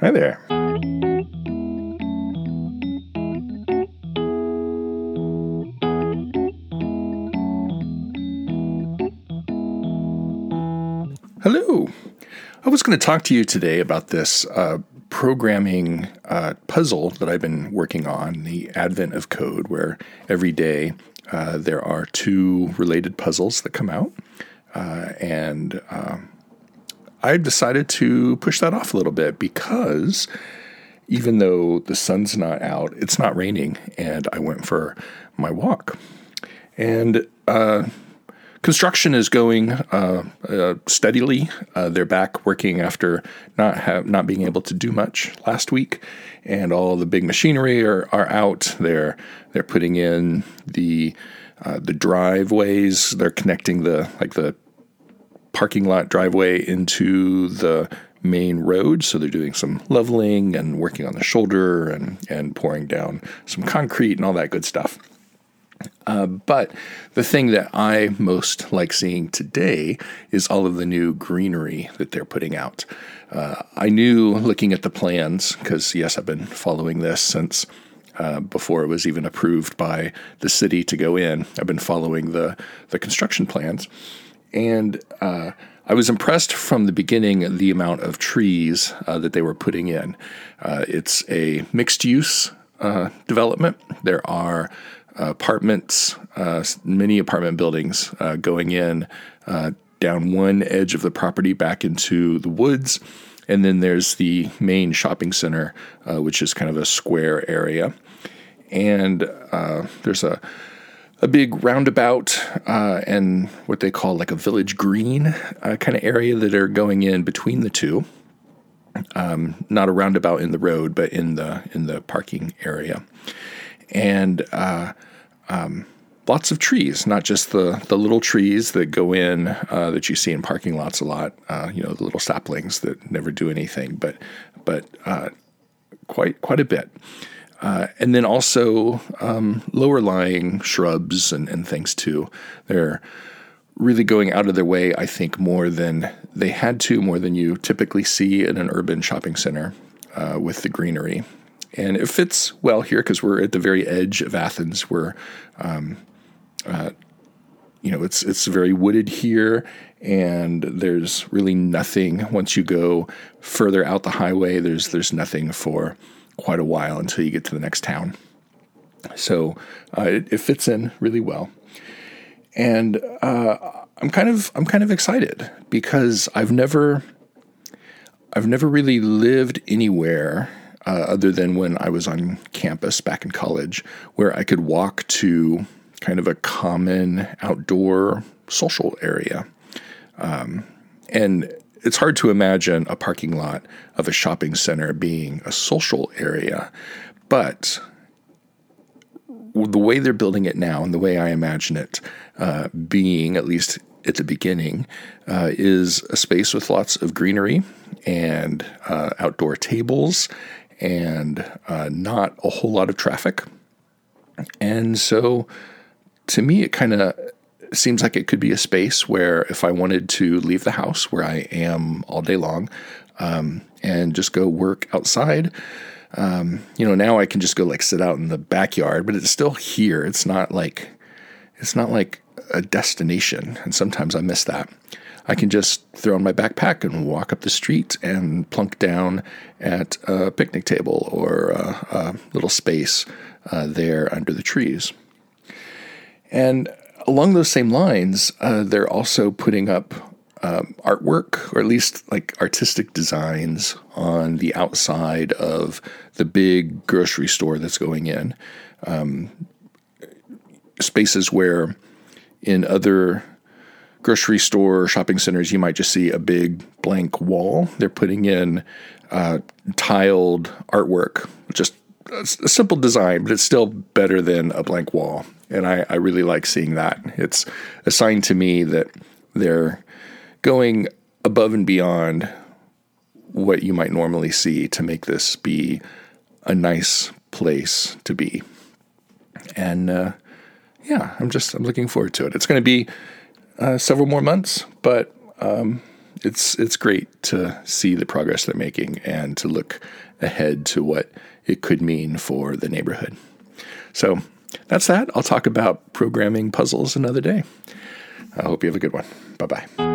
Hi there. Hello. I was going to talk to you today about this uh, programming uh, puzzle that I've been working on, the Advent of Code, where every day uh, there are two related puzzles that come out. Uh, and um, I've decided to push that off a little bit because even though the sun's not out, it's not raining, and I went for my walk. And uh, construction is going uh, uh, steadily. Uh, they're back working after not have not being able to do much last week, and all the big machinery are, are out. They're they're putting in the uh, the driveways. They're connecting the like the parking lot driveway into the main road. So they're doing some leveling and working on the shoulder and, and pouring down some concrete and all that good stuff. Uh, but the thing that I most like seeing today is all of the new greenery that they're putting out. Uh, I knew looking at the plans, because yes, I've been following this since uh, before it was even approved by the city to go in. I've been following the, the construction plans. And uh, I was impressed from the beginning the amount of trees uh, that they were putting in. Uh, it's a mixed use uh, development. There are apartments, uh, many apartment buildings uh, going in down one edge of the property back into the woods. And then there's the main shopping center, which is kind of a square area. And there's a a big roundabout uh, and what they call like a village green uh, kind of area that are going in between the two. Um, not a roundabout in the road, but in the in the parking area, and uh, um, lots of trees. Not just the the little trees that go in uh, that you see in parking lots a lot. Uh, you know, the little saplings that never do anything, but but uh, quite quite a bit. Uh, and then also um, lower lying shrubs and, and things too. They're really going out of their way, I think, more than they had to, more than you typically see in an urban shopping center uh, with the greenery. And it fits well here because we're at the very edge of Athens. We're, um, uh, you know, it's it's very wooded here, and there's really nothing once you go further out the highway. There's there's nothing for quite a while until you get to the next town. So uh, it, it, fits in really well, and uh, I'm kind of I'm kind of excited because I've never I've never really lived anywhere uh, other than when I was on campus back in college, where I could walk to kind of a common outdoor social area, um, and it's hard to imagine a parking lot of a shopping center being a social area, but the way they're building it now and the way I imagine it uh, being, at least at the beginning, uh, is a space with lots of greenery and uh, outdoor tables and uh, not a whole lot of traffic. And so to me, it kind of seems like it could be a space where if I wanted to leave the house where I am all day long um, and just go work outside, um, you know, now I can just go like sit out in the backyard, but it's still here. It's not like it's not like a destination, and sometimes I miss that. I can just throw on my backpack and walk up the street and plunk down at a picnic table or a, a little space uh, there under the trees. And along those same lines, uh, they're also putting up um, artwork, or at least like artistic designs, on the outside of the big grocery store that's going in. Um, spaces where in other grocery store shopping centers you might just see a big blank wall. They're putting in uh, tiled artwork, just a simple design, but it's still better than a blank wall and I, I really like seeing that. It's a sign to me that they're going above and beyond what you might normally see to make this be a nice place to be. And uh, yeah, I'm just I'm looking forward to it. It's going to be uh, several more months, but um, it's it's great to see the progress they're making and to look ahead to what it could mean for the neighborhood. So that's that. I'll talk about programming puzzles another day. I hope you have a good one. Bye bye.